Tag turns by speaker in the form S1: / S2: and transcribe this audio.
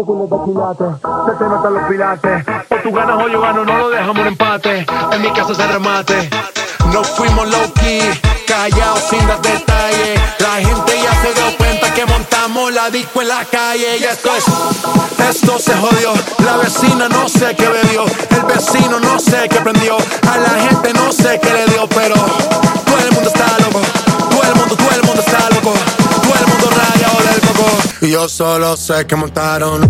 S1: Se te notan los pilates. O tú ganas o yo gano, no lo dejamos en empate. En mi caso se remate.
S2: No fuimos low key, callados sin dar detalles. La gente ya se dio cuenta que montamos la disco en la calle. Y esto es, esto se jodió. La vecina no sé qué bebió. El vecino no sé qué prendió. A la gente no sé qué le dio, pero todo el mundo está loco. Yo solo sé que montaron.